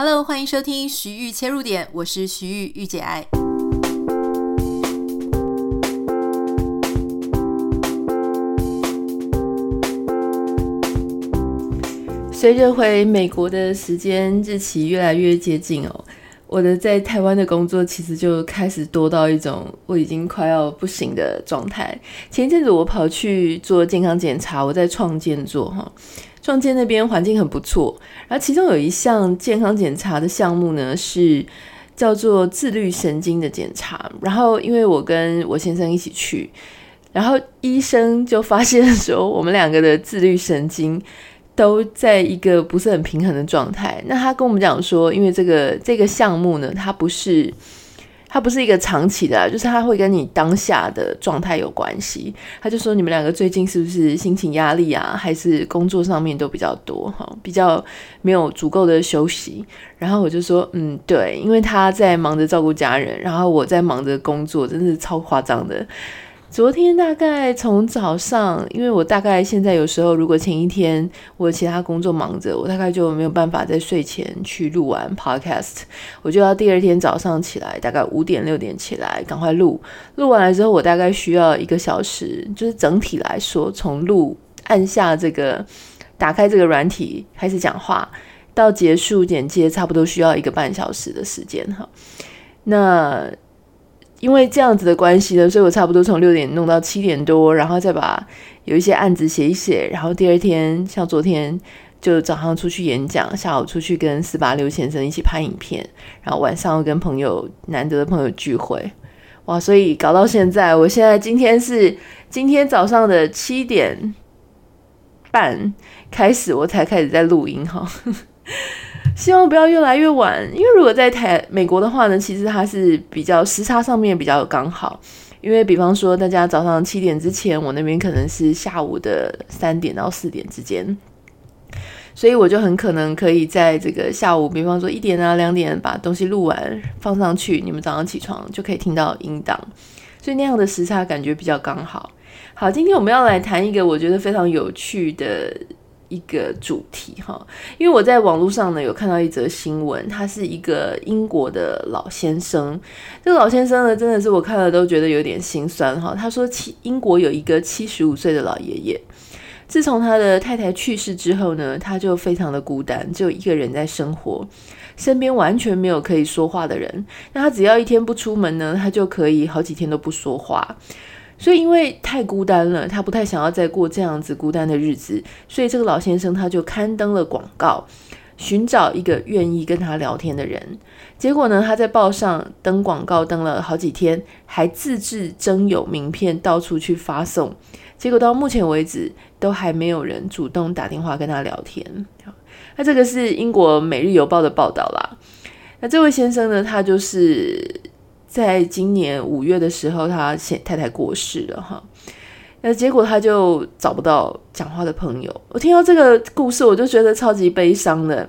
Hello，欢迎收听徐玉切入点，我是徐玉御姐爱。随着回美国的时间日期越来越接近哦，我的在台湾的工作其实就开始多到一种我已经快要不行的状态。前一阵子我跑去做健康检查，我在创建做哈。创建那边环境很不错，然后其中有一项健康检查的项目呢，是叫做自律神经的检查。然后因为我跟我先生一起去，然后医生就发现说，我们两个的自律神经都在一个不是很平衡的状态。那他跟我们讲说，因为这个这个项目呢，它不是。它不是一个长期的，就是它会跟你当下的状态有关系。他就说你们两个最近是不是心情压力啊，还是工作上面都比较多哈，比较没有足够的休息。然后我就说，嗯，对，因为他在忙着照顾家人，然后我在忙着工作，真的是超夸张的。昨天大概从早上，因为我大概现在有时候，如果前一天我其他工作忙着，我大概就没有办法在睡前去录完 podcast，我就要第二天早上起来，大概五点六点起来赶快录。录完了之后，我大概需要一个小时，就是整体来说，从录按下这个打开这个软体开始讲话，到结束剪接，差不多需要一个半小时的时间哈。那。因为这样子的关系呢，所以我差不多从六点弄到七点多，然后再把有一些案子写一写，然后第二天像昨天就早上出去演讲，下午出去跟四八六先生一起拍影片，然后晚上又跟朋友难得的朋友聚会，哇！所以搞到现在，我现在今天是今天早上的七点半开始，我才开始在录音哈。希望不要越来越晚，因为如果在台美国的话呢，其实它是比较时差上面比较刚好。因为比方说，大家早上七点之前，我那边可能是下午的三点到四点之间，所以我就很可能可以在这个下午，比方说一点啊两点把东西录完放上去，你们早上起床就可以听到音档，所以那样的时差感觉比较刚好。好，今天我们要来谈一个我觉得非常有趣的。一个主题哈，因为我在网络上呢有看到一则新闻，他是一个英国的老先生。这个老先生呢，真的是我看了都觉得有点心酸哈。他说，七英国有一个七十五岁的老爷爷，自从他的太太去世之后呢，他就非常的孤单，只有一个人在生活，身边完全没有可以说话的人。那他只要一天不出门呢，他就可以好几天都不说话。所以，因为太孤单了，他不太想要再过这样子孤单的日子，所以这个老先生他就刊登了广告，寻找一个愿意跟他聊天的人。结果呢，他在报上登广告登了好几天，还自制征友名片到处去发送。结果到目前为止，都还没有人主动打电话跟他聊天。那这个是英国《每日邮报》的报道啦。那这位先生呢，他就是。在今年五月的时候，他先太太过世了哈，那结果他就找不到讲话的朋友。我听到这个故事，我就觉得超级悲伤的，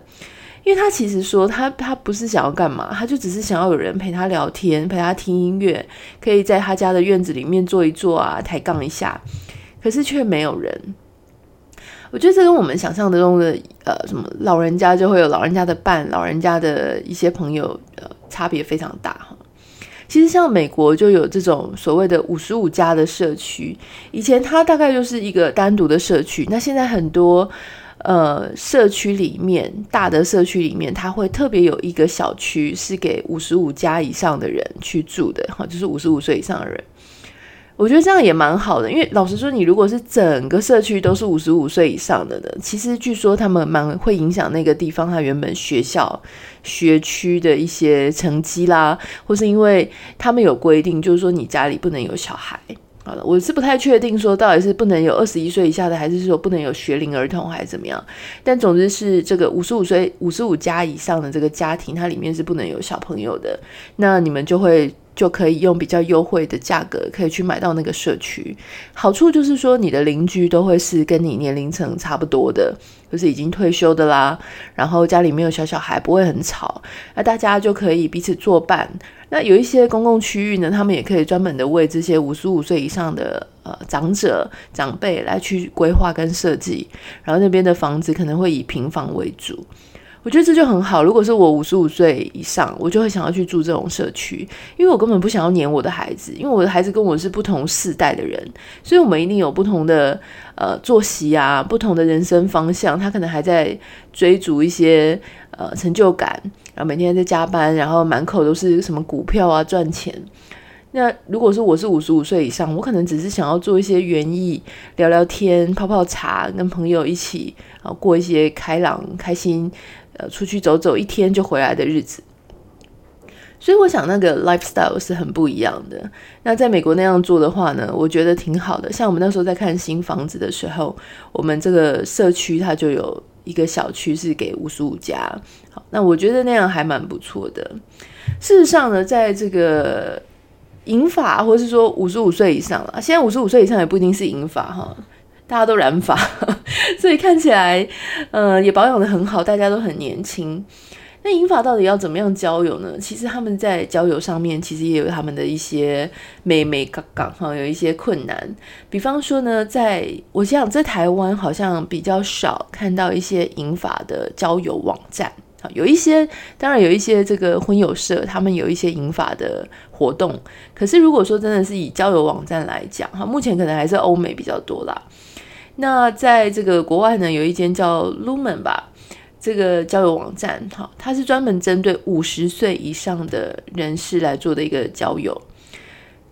因为他其实说他他不是想要干嘛，他就只是想要有人陪他聊天，陪他听音乐，可以在他家的院子里面坐一坐啊，抬杠一下，可是却没有人。我觉得这跟我们想象的中的呃什么老人家就会有老人家的伴，老人家的一些朋友呃差别非常大哈。其实像美国就有这种所谓的五十五加的社区，以前它大概就是一个单独的社区，那现在很多呃社区里面大的社区里面，它会特别有一个小区是给五十五加以上的人去住的，哈，就是五十五岁以上的人。我觉得这样也蛮好的，因为老实说，你如果是整个社区都是五十五岁以上的呢，其实据说他们蛮会影响那个地方他原本学校学区的一些成绩啦，或是因为他们有规定，就是说你家里不能有小孩。好了，我是不太确定说到底是不能有二十一岁以下的，还是说不能有学龄儿童，还是怎么样？但总之是这个五十五岁五十五加以上的这个家庭，它里面是不能有小朋友的，那你们就会。就可以用比较优惠的价格，可以去买到那个社区。好处就是说，你的邻居都会是跟你年龄层差不多的，就是已经退休的啦。然后家里没有小小孩，不会很吵，那大家就可以彼此作伴。那有一些公共区域呢，他们也可以专门的为这些五十五岁以上的呃长者长辈来去规划跟设计。然后那边的房子可能会以平房为主。我觉得这就很好。如果是我五十五岁以上，我就会想要去住这种社区，因为我根本不想要黏我的孩子，因为我的孩子跟我是不同世代的人，所以我们一定有不同的呃作息啊，不同的人生方向。他可能还在追逐一些呃成就感，然后每天在加班，然后满口都是什么股票啊赚钱。那如果说我是五十五岁以上，我可能只是想要做一些园艺，聊聊天，泡泡茶，跟朋友一起啊过一些开朗、开心。呃，出去走走一天就回来的日子，所以我想那个 lifestyle 是很不一样的。那在美国那样做的话呢，我觉得挺好的。像我们那时候在看新房子的时候，我们这个社区它就有一个小区是给五十五家。好，那我觉得那样还蛮不错的。事实上呢，在这个银发或是说五十五岁以上了，现在五十五岁以上也不一定是银发哈。大家都染发，所以看起来，呃，也保养得很好，大家都很年轻。那银发到底要怎么样交友呢？其实他们在交友上面，其实也有他们的一些眉眉角角哈，有一些困难。比方说呢，在我想在台湾好像比较少看到一些银发的交友网站，有一些当然有一些这个婚友社，他们有一些银发的活动。可是如果说真的是以交友网站来讲，哈，目前可能还是欧美比较多啦。那在这个国外呢，有一间叫 Lumen 吧，这个交友网站，哈，它是专门针对五十岁以上的人士来做的一个交友。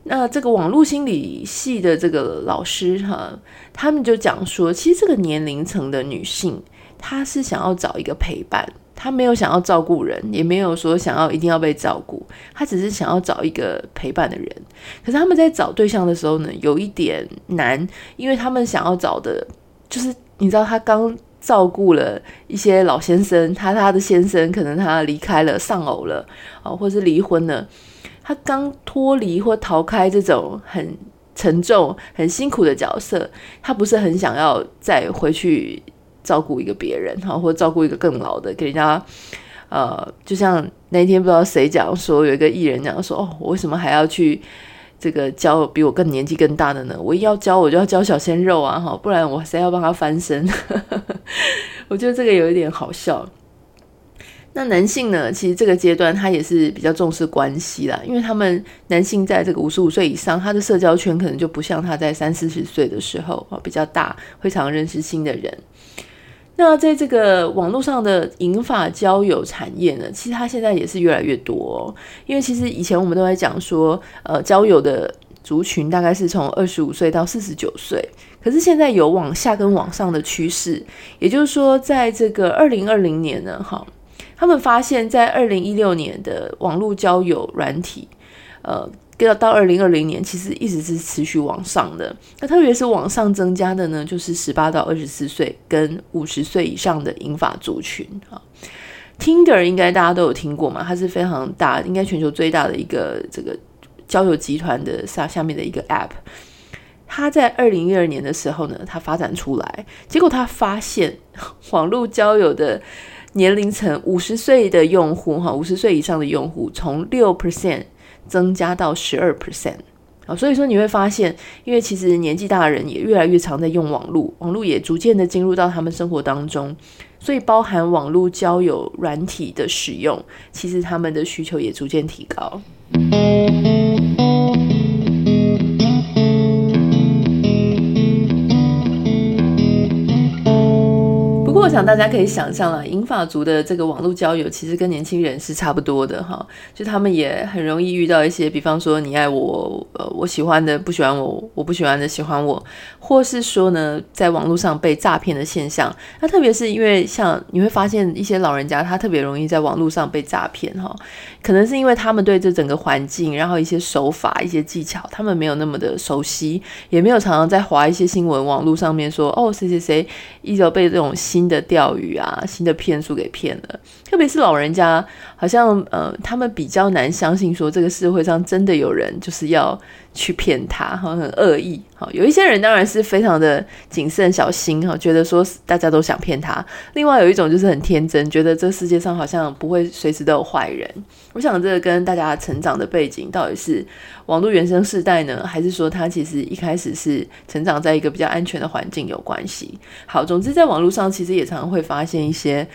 那这个网络心理系的这个老师，哈，他们就讲说，其实这个年龄层的女性，她是想要找一个陪伴。他没有想要照顾人，也没有说想要一定要被照顾，他只是想要找一个陪伴的人。可是他们在找对象的时候呢，有一点难，因为他们想要找的，就是你知道，他刚照顾了一些老先生，他他的先生可能他离开了，丧偶了，啊，或是离婚了，他刚脱离或逃开这种很沉重、很辛苦的角色，他不是很想要再回去。照顾一个别人哈，或照顾一个更老的，给人家，呃，就像那天不知道谁讲说，有一个艺人讲说，哦，我为什么还要去这个教比我更年纪更大的呢？我一要教我就要教小鲜肉啊，哈，不然我谁要帮他翻身？我觉得这个有一点好笑。那男性呢，其实这个阶段他也是比较重视关系啦，因为他们男性在这个五十五岁以上，他的社交圈可能就不像他在三四十岁的时候比较大，会常认识新的人。那在这个网络上的银发交友产业呢，其实它现在也是越来越多。因为其实以前我们都在讲说，呃，交友的族群大概是从二十五岁到四十九岁，可是现在有往下跟往上的趋势。也就是说，在这个二零二零年呢，哈，他们发现，在二零一六年的网络交友软体，呃。到到二零二零年，其实一直是持续往上的。那特别是往上增加的呢，就是十八到二十四岁跟五十岁以上的英法族群啊。Tinder 应该大家都有听过嘛，它是非常大，应该全球最大的一个这个交友集团的下下面的一个 App。它在二零一二年的时候呢，它发展出来，结果它发现网络交友的年龄层五十岁的用户哈，五十岁以上的用户从六 percent。增加到十二 percent 啊，所以说你会发现，因为其实年纪大的人也越来越常在用网络，网络也逐渐的进入到他们生活当中，所以包含网络交友软体的使用，其实他们的需求也逐渐提高。大家可以想象了，英法族的这个网络交友其实跟年轻人是差不多的哈，就他们也很容易遇到一些，比方说你爱我，呃，我喜欢的不喜欢我，我不喜欢的喜欢我，或是说呢，在网络上被诈骗的现象。那特别是因为像你会发现一些老人家，他特别容易在网络上被诈骗哈，可能是因为他们对这整个环境，然后一些手法、一些技巧，他们没有那么的熟悉，也没有常常在划一些新闻网络上面说，哦，谁谁谁一直被这种新的。钓鱼啊，新的骗术给骗了，特别是老人家，好像呃，他们比较难相信说这个社会上真的有人就是要去骗他，好像很恶意。好，有一些人当然是非常的谨慎小心哈，觉得说大家都想骗他。另外有一种就是很天真，觉得这世界上好像不会随时都有坏人。我想这个跟大家成长的背景到底是网络原生世代呢，还是说他其实一开始是成长在一个比较安全的环境有关系？好，总之在网络上其实也常常会发现一些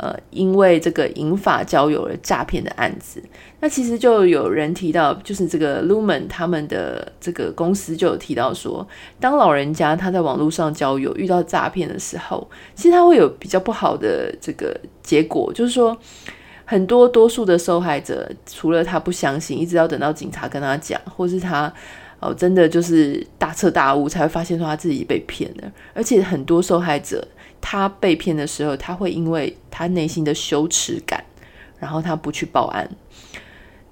呃，因为这个引法交友而诈骗的案子，那其实就有人提到，就是这个 Lumen 他们的这个公司就有提到说，当老人家他在网络上交友遇到诈骗的时候，其实他会有比较不好的这个结果，就是说很多多数的受害者，除了他不相信，一直要等到警察跟他讲，或是他哦真的就是大彻大悟，才会发现说他自己被骗了，而且很多受害者。他被骗的时候，他会因为他内心的羞耻感，然后他不去报案。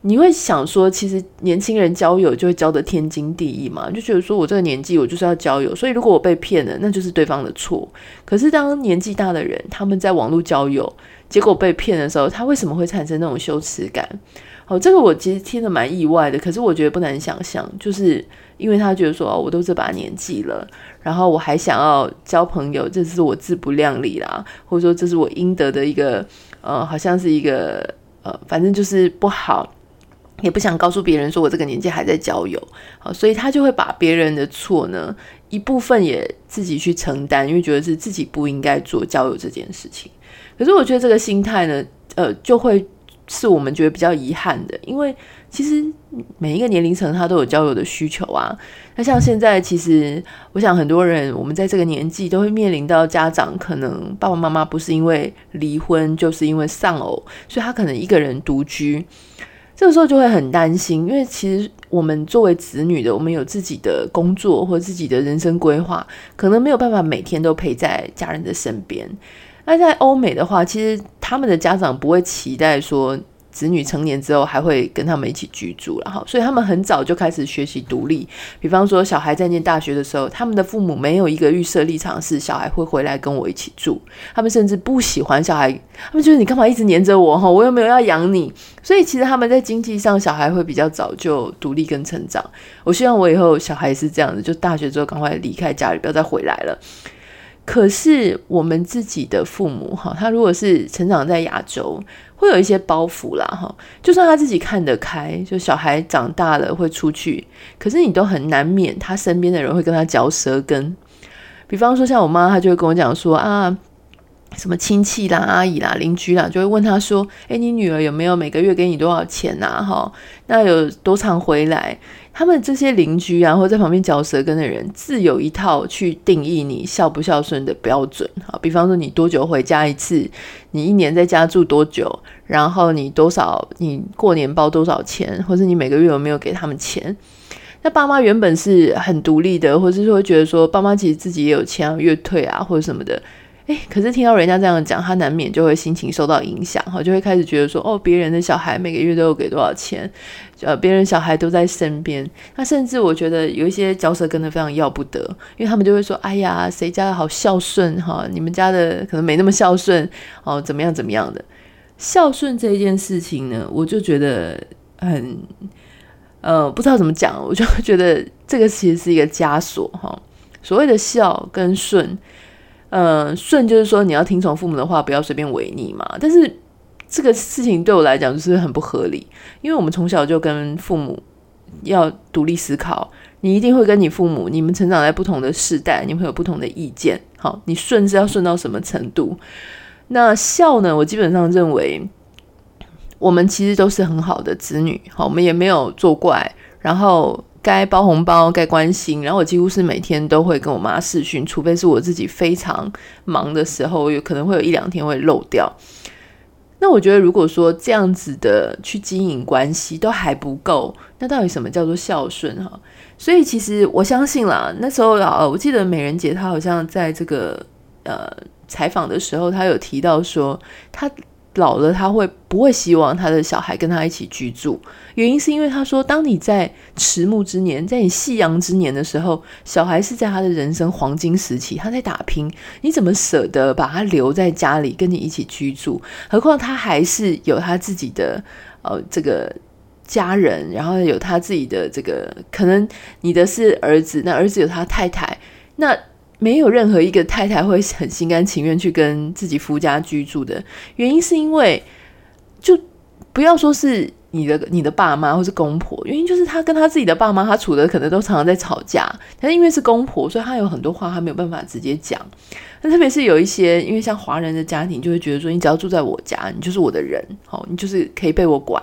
你会想说，其实年轻人交友就会交得天经地义嘛，就觉得说我这个年纪我就是要交友，所以如果我被骗了，那就是对方的错。可是当年纪大的人他们在网络交友，结果被骗的时候，他为什么会产生那种羞耻感？哦，这个我其实听得蛮意外的，可是我觉得不难想象，就是因为他觉得说，哦，我都这把年纪了，然后我还想要交朋友，这是我自不量力啦，或者说这是我应得的一个，呃，好像是一个，呃，反正就是不好，也不想告诉别人说我这个年纪还在交友，好，所以他就会把别人的错呢，一部分也自己去承担，因为觉得是自己不应该做交友这件事情。可是我觉得这个心态呢，呃，就会。是我们觉得比较遗憾的，因为其实每一个年龄层他都有交友的需求啊。那像现在，其实我想很多人，我们在这个年纪都会面临到家长可能爸爸妈妈不是因为离婚，就是因为丧偶，所以他可能一个人独居。这个时候就会很担心，因为其实我们作为子女的，我们有自己的工作或自己的人生规划，可能没有办法每天都陪在家人的身边。那在欧美的话，其实他们的家长不会期待说子女成年之后还会跟他们一起居住了哈，所以他们很早就开始学习独立。比方说，小孩在念大学的时候，他们的父母没有一个预设立场是小孩会回来跟我一起住，他们甚至不喜欢小孩，他们觉得你干嘛一直黏着我哈，我又没有要养你，所以其实他们在经济上，小孩会比较早就独立跟成长。我希望我以后小孩是这样的，就大学之后赶快离开家里，不要再回来了。可是我们自己的父母哈，他如果是成长在亚洲，会有一些包袱啦哈。就算他自己看得开，就小孩长大了会出去，可是你都很难免他身边的人会跟他嚼舌根。比方说像我妈，她就会跟我讲说啊，什么亲戚啦、阿姨啦、邻居啦，就会问他说，哎，你女儿有没有每个月给你多少钱呐？哈，那有多常回来？他们这些邻居啊，或在旁边嚼舌根的人，自有一套去定义你孝不孝顺的标准。啊，比方说你多久回家一次，你一年在家住多久，然后你多少，你过年包多少钱，或者你每个月有没有给他们钱？那爸妈原本是很独立的，或是说觉得说，爸妈其实自己也有钱啊，月退啊，或者什么的。诶，可是听到人家这样讲，他难免就会心情受到影响，哈，就会开始觉得说，哦，别人的小孩每个月都有给多少钱，呃，别人小孩都在身边，那甚至我觉得有一些嚼舌根的非常要不得，因为他们就会说，哎呀，谁家的好孝顺哈，你们家的可能没那么孝顺，哦，怎么样怎么样的，孝顺这件事情呢，我就觉得很，呃，不知道怎么讲，我就觉得这个其实是一个枷锁，哈，所谓的孝跟顺。嗯，顺就是说你要听从父母的话，不要随便违逆嘛。但是这个事情对我来讲就是很不合理，因为我们从小就跟父母要独立思考，你一定会跟你父母，你们成长在不同的世代，你会有不同的意见。好，你顺是要顺到什么程度？那孝呢？我基本上认为，我们其实都是很好的子女，好，我们也没有作怪，然后。该包红包，该关心，然后我几乎是每天都会跟我妈视讯，除非是我自己非常忙的时候，有可能会有一两天会漏掉。那我觉得，如果说这样子的去经营关系都还不够，那到底什么叫做孝顺哈？所以其实我相信啦，那时候啊，我记得美人姐她好像在这个呃采访的时候，她有提到说她。老了，他会不会希望他的小孩跟他一起居住？原因是因为他说，当你在迟暮之年，在你夕阳之年的时候，小孩是在他的人生黄金时期，他在打拼，你怎么舍得把他留在家里跟你一起居住？何况他还是有他自己的呃这个家人，然后有他自己的这个可能你的是儿子，那儿子有他太太，那。没有任何一个太太会很心甘情愿去跟自己夫家居住的原因，是因为就不要说是你的你的爸妈或是公婆，原因就是他跟他自己的爸妈，他处的可能都常常在吵架。但是因为是公婆，所以他有很多话他没有办法直接讲。那特别是有一些，因为像华人的家庭，就会觉得说，你只要住在我家，你就是我的人，好，你就是可以被我管。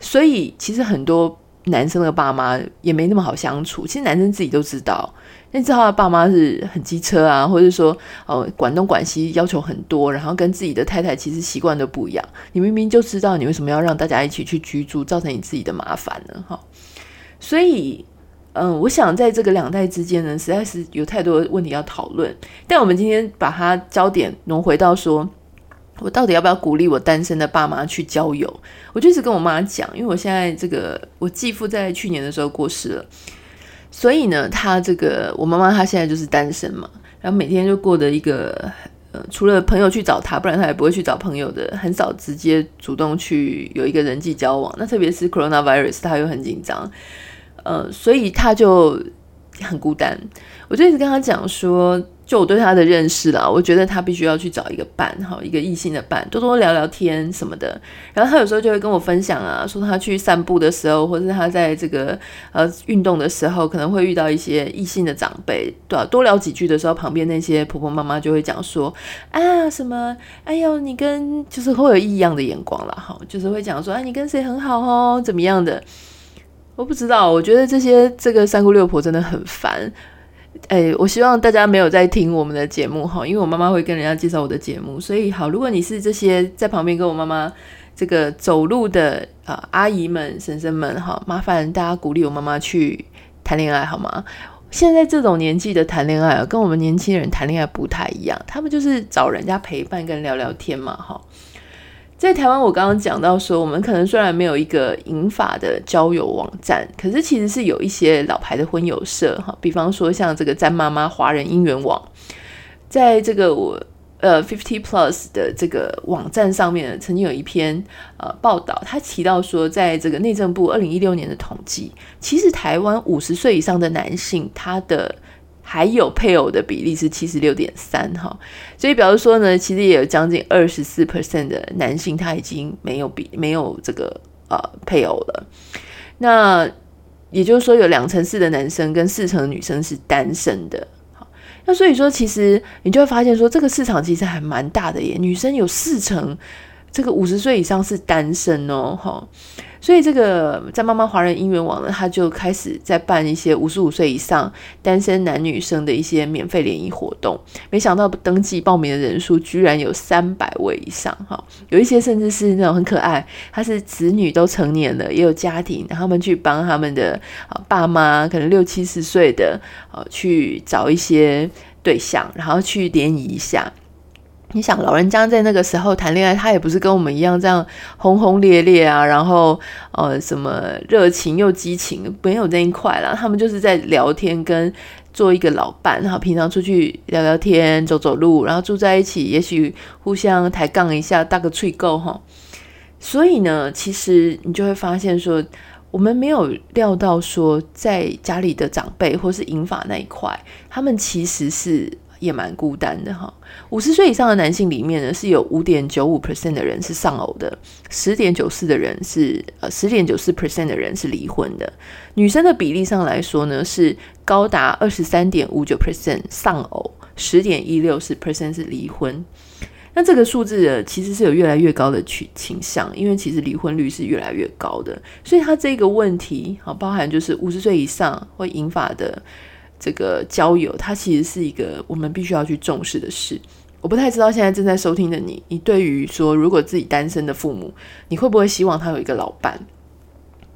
所以其实很多男生的爸妈也没那么好相处。其实男生自己都知道。那知道他爸妈是很机车啊，或者说哦管东管西，要求很多，然后跟自己的太太其实习惯都不一样。你明明就知道你为什么要让大家一起去居住，造成你自己的麻烦呢？哈，所以嗯，我想在这个两代之间呢，实在是有太多问题要讨论。但我们今天把它焦点挪回到说，我到底要不要鼓励我单身的爸妈去交友？我就一直跟我妈讲，因为我现在这个我继父在去年的时候过世了。所以呢，他这个我妈妈她现在就是单身嘛，然后每天就过得一个呃，除了朋友去找她，不然她也不会去找朋友的，很少直接主动去有一个人际交往。那特别是 coronavirus，她又很紧张，呃，所以她就很孤单。我就一直跟她讲说。就我对他的认识啦，我觉得他必须要去找一个伴，哈，一个异性的伴，多多聊聊天什么的。然后他有时候就会跟我分享啊，说他去散步的时候，或者是他在这个呃运动的时候，可能会遇到一些异性的长辈，对啊，多聊几句的时候，旁边那些婆婆妈妈就会讲说啊什么，哎呦，你跟就是会有异样的眼光啦，哈，就是会讲说，哎，你跟谁很好哦，怎么样的？我不知道，我觉得这些这个三姑六婆真的很烦。哎，我希望大家没有在听我们的节目哈，因为我妈妈会跟人家介绍我的节目，所以好，如果你是这些在旁边跟我妈妈这个走路的啊、阿姨们、婶婶们哈，麻烦大家鼓励我妈妈去谈恋爱好吗？现在这种年纪的谈恋爱啊，跟我们年轻人谈恋爱不太一样，他们就是找人家陪伴跟聊聊天嘛哈。在台湾，我刚刚讲到说，我们可能虽然没有一个银发的交友网站，可是其实是有一些老牌的婚友社哈，比方说像这个詹妈妈华人姻缘网，在这个我呃 Fifty Plus 的这个网站上面，曾经有一篇呃报道，他提到说，在这个内政部二零一六年的统计，其实台湾五十岁以上的男性，他的还有配偶的比例是七十六点三哈，所以表示说呢，其实也有将近二十四 percent 的男性他已经没有比没有这个呃配偶了。那也就是说，有两成四的男生跟四成女生是单身的。好，那所以说，其实你就会发现说，这个市场其实还蛮大的耶。女生有四成，这个五十岁以上是单身哦，哈。所以这个在妈妈华人姻缘网呢，他就开始在办一些五十五岁以上单身男女生的一些免费联谊活动。没想到登记报名的人数居然有三百位以上，哈，有一些甚至是那种很可爱，他是子女都成年了，也有家庭，他们去帮他们的爸妈，可能六七十岁的啊去找一些对象，然后去联谊一下。你想，老人家在那个时候谈恋爱，他也不是跟我们一样这样轰轰烈烈啊，然后呃什么热情又激情，没有那一块啦。他们就是在聊天，跟做一个老伴，然后平常出去聊聊天、走走路，然后住在一起，也许互相抬杠一下，搭个脆够哈。所以呢，其实你就会发现说，我们没有料到说，在家里的长辈或是银发那一块，他们其实是。也蛮孤单的哈，五十岁以上的男性里面呢，是有五点九五 percent 的人是丧偶的，十点九四的人是呃十点九四 percent 的人是离婚的。女生的比例上来说呢，是高达二十三点五九 percent 丧偶，十点一六是 percent 是离婚。那这个数字呢，其实是有越来越高的趋倾向，因为其实离婚率是越来越高的，所以它这个问题好包含就是五十岁以上会引发的。这个交友，它其实是一个我们必须要去重视的事。我不太知道现在正在收听的你，你对于说如果自己单身的父母，你会不会希望他有一个老伴？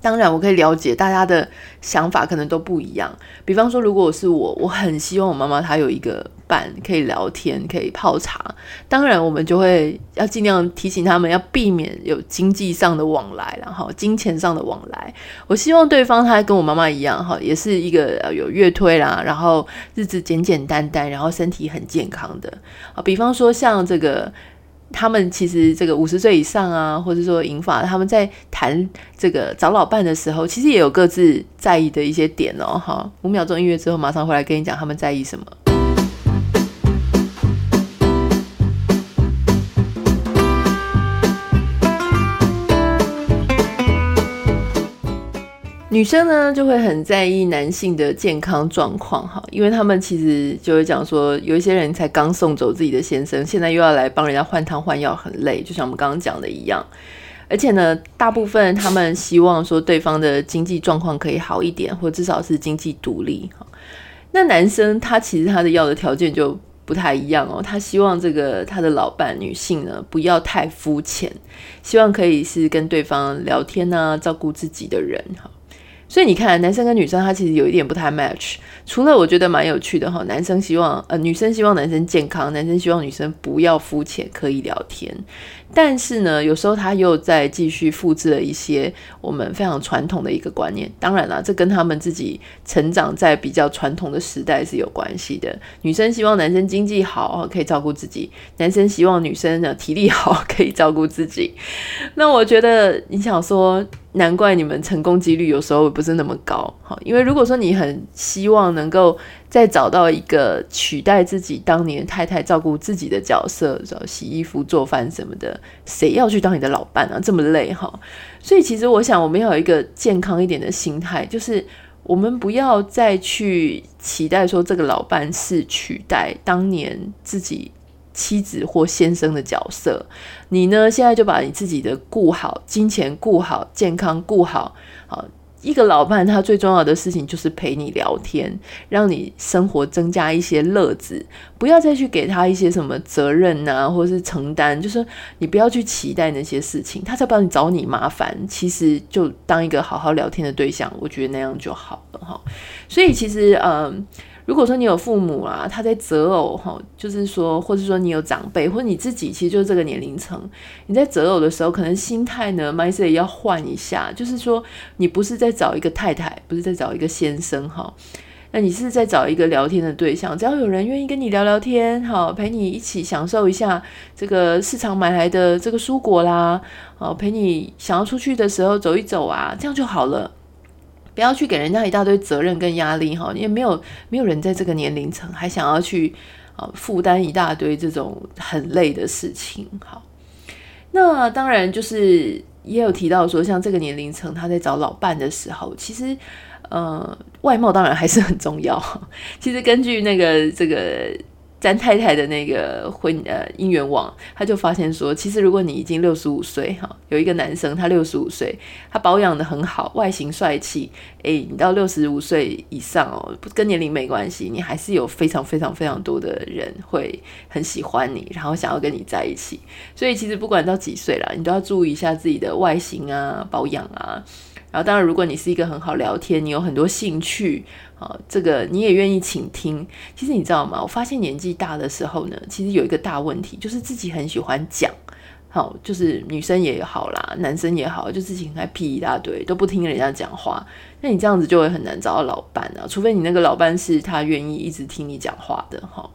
当然，我可以了解大家的想法可能都不一样。比方说，如果是我，我很希望我妈妈她有一个伴，可以聊天，可以泡茶。当然，我们就会要尽量提醒他们，要避免有经济上的往来，然后金钱上的往来。我希望对方他跟我妈妈一样，哈，也是一个有月推啦，然后日子简简单单，然后身体很健康的。啊，比方说像这个。他们其实这个五十岁以上啊，或者说银发，他们在谈这个找老伴的时候，其实也有各自在意的一些点哦。哈，五秒钟音乐之后，马上回来跟你讲他们在意什么。女生呢就会很在意男性的健康状况哈，因为他们其实就会讲说，有一些人才刚送走自己的先生，现在又要来帮人家换汤换药，很累，就像我们刚刚讲的一样。而且呢，大部分他们希望说对方的经济状况可以好一点，或至少是经济独立哈。那男生他其实他的要的条件就不太一样哦，他希望这个他的老伴女性呢不要太肤浅，希望可以是跟对方聊天啊，照顾自己的人哈。所以你看，男生跟女生他其实有一点不太 match。除了我觉得蛮有趣的哈，男生希望呃女生希望男生健康，男生希望女生不要肤浅，可以聊天。但是呢，有时候他又在继续复制了一些我们非常传统的一个观念。当然了，这跟他们自己成长在比较传统的时代是有关系的。女生希望男生经济好，可以照顾自己；男生希望女生呢体力好，可以照顾自己。那我觉得你想说。难怪你们成功几率有时候不是那么高，哈，因为如果说你很希望能够再找到一个取代自己当年太太照顾自己的角色，洗衣服、做饭什么的，谁要去当你的老伴啊？这么累哈，所以其实我想，我们要有一个健康一点的心态，就是我们不要再去期待说这个老伴是取代当年自己。妻子或先生的角色，你呢？现在就把你自己的顾好，金钱顾好，健康顾好。好，一个老伴，他最重要的事情就是陪你聊天，让你生活增加一些乐子。不要再去给他一些什么责任啊，或是承担，就是你不要去期待那些事情，他才帮你找你麻烦。其实就当一个好好聊天的对象，我觉得那样就好了哈。所以其实，嗯。如果说你有父母啊，他在择偶哈，就是说，或者说你有长辈，或者你自己，其实就是这个年龄层，你在择偶的时候，可能心态呢，mindset 也要换一下，就是说，你不是在找一个太太，不是在找一个先生哈，那你是在找一个聊天的对象，只要有人愿意跟你聊聊天，好，陪你一起享受一下这个市场买来的这个蔬果啦，好，陪你想要出去的时候走一走啊，这样就好了。不要去给人家一大堆责任跟压力哈，因为没有没有人在这个年龄层还想要去啊负担一大堆这种很累的事情。好，那当然就是也有提到说，像这个年龄层他在找老伴的时候，其实呃外貌当然还是很重要。其实根据那个这个。詹太太的那个婚呃姻缘网，他就发现说，其实如果你已经六十五岁哈，有一个男生他六十五岁，他保养得很好，外形帅气，诶，你到六十五岁以上哦，不跟年龄没关系，你还是有非常非常非常多的人会很喜欢你，然后想要跟你在一起。所以其实不管到几岁了，你都要注意一下自己的外形啊，保养啊。然后，当然，如果你是一个很好聊天，你有很多兴趣，啊，这个你也愿意倾听。其实你知道吗？我发现年纪大的时候呢，其实有一个大问题，就是自己很喜欢讲，好，就是女生也好啦，男生也好，就自己很爱屁一大堆，都不听人家讲话。那你这样子就会很难找到老伴啊，除非你那个老伴是他愿意一直听你讲话的哈。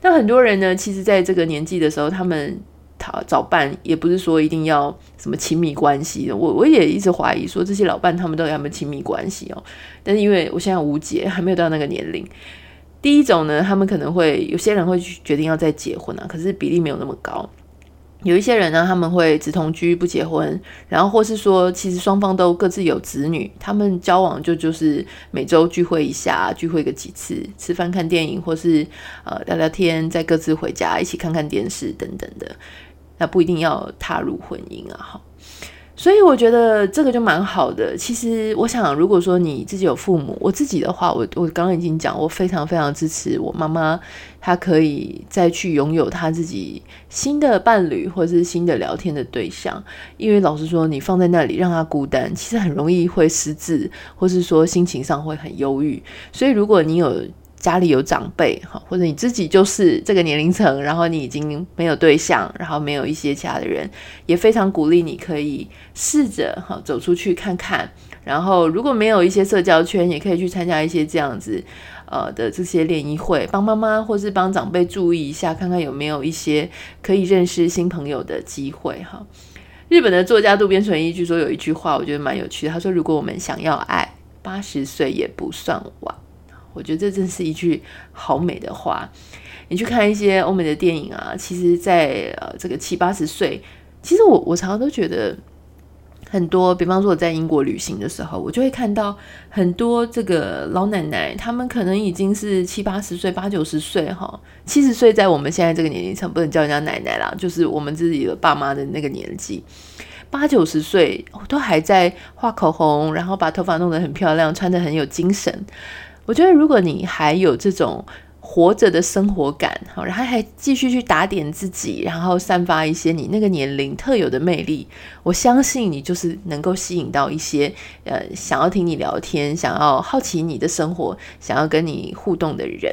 那很多人呢，其实在这个年纪的时候，他们。他找伴也不是说一定要什么亲密关系的，我我也一直怀疑说这些老伴他们都有他们亲密关系哦。但是因为我现在无解，还没有到那个年龄。第一种呢，他们可能会有些人会决定要再结婚啊，可是比例没有那么高。有一些人呢，他们会只同居不结婚，然后或是说其实双方都各自有子女，他们交往就就是每周聚会一下，聚会个几次，吃饭看电影，或是呃聊聊天，再各自回家一起看看电视等等的。那不一定要踏入婚姻啊，哈，所以我觉得这个就蛮好的。其实我想，如果说你自己有父母，我自己的话，我我刚刚已经讲，我非常非常支持我妈妈，她可以再去拥有她自己新的伴侣或者是新的聊天的对象。因为老实说，你放在那里让她孤单，其实很容易会失智，或是说心情上会很忧郁。所以如果你有家里有长辈哈，或者你自己就是这个年龄层，然后你已经没有对象，然后没有一些其他的人，也非常鼓励你可以试着哈走出去看看。然后如果没有一些社交圈，也可以去参加一些这样子呃的这些联谊会，帮妈妈或是帮长辈注意一下，看看有没有一些可以认识新朋友的机会哈。日本的作家渡边淳一据说有一句话，我觉得蛮有趣的，他说：“如果我们想要爱，八十岁也不算晚。”我觉得这真是一句好美的话。你去看一些欧美的电影啊，其实在，呃这个七八十岁，其实我我常常都觉得很多，比方说我在英国旅行的时候，我就会看到很多这个老奶奶，她们可能已经是七八十岁、八九十岁哈，七十岁在我们现在这个年龄层不能叫人家奶奶啦，就是我们自己的爸妈的那个年纪，八九十岁都还在画口红，然后把头发弄得很漂亮，穿得很有精神。我觉得如果你还有这种。活着的生活感，好，然后还继续去打点自己，然后散发一些你那个年龄特有的魅力。我相信你就是能够吸引到一些呃想要听你聊天、想要好奇你的生活、想要跟你互动的人。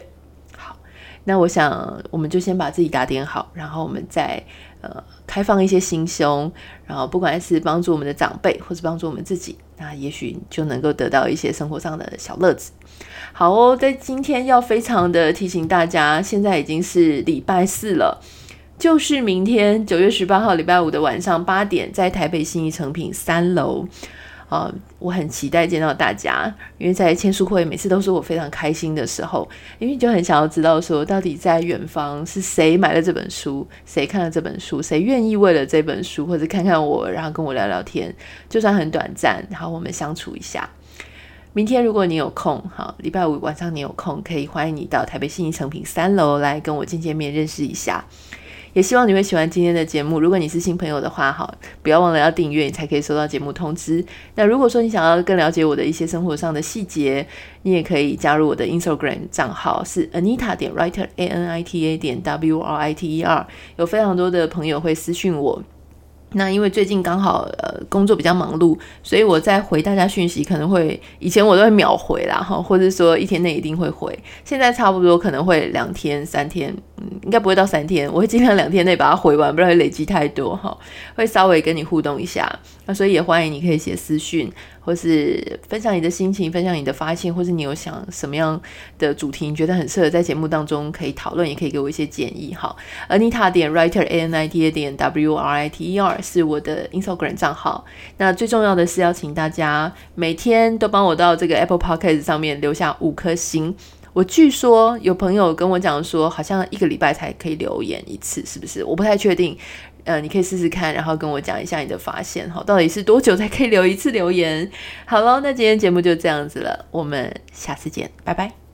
好，那我想我们就先把自己打点好，然后我们再呃开放一些心胸，然后不管是帮助我们的长辈，或是帮助我们自己，那也许就能够得到一些生活上的小乐子。好哦，在今天要非常的提醒大家，现在已经是礼拜四了，就是明天九月十八号礼拜五的晚上八点，在台北信义诚品三楼，呃，我很期待见到大家，因为在签书会每次都是我非常开心的时候，因为就很想要知道说，到底在远方是谁买了这本书，谁看了这本书，谁愿意为了这本书或者看看我，然后跟我聊聊天，就算很短暂，然后我们相处一下。明天如果你有空，好，礼拜五晚上你有空，可以欢迎你到台北信义诚品三楼来跟我见见面，认识一下。也希望你会喜欢今天的节目。如果你是新朋友的话，好，不要忘了要订阅，你才可以收到节目通知。那如果说你想要更了解我的一些生活上的细节，你也可以加入我的 Instagram 账号，是 Anita 点 Writer A N I T A 点 W R I T E R。有非常多的朋友会私讯我。那因为最近刚好呃工作比较忙碌，所以我在回大家讯息可能会以前我都会秒回啦哈，或者说一天内一定会回，现在差不多可能会两天三天，嗯，应该不会到三天，我会尽量两天内把它回完，不然会累积太多哈，会稍微跟你互动一下，那所以也欢迎你可以写私讯。或是分享你的心情，分享你的发现，或是你有想什么样的主题，你觉得很适合在节目当中可以讨论，也可以给我一些建议。好，Anita 点 Writer A N I T A 点 W R I T E R 是我的 Instagram 账号。那最重要的是要请大家每天都帮我到这个 Apple Podcast 上面留下五颗星。我据说有朋友跟我讲说，好像一个礼拜才可以留言一次，是不是？我不太确定。呃，你可以试试看，然后跟我讲一下你的发现，哈，到底是多久才可以留一次留言？好喽，那今天节目就这样子了，我们下次见，拜拜。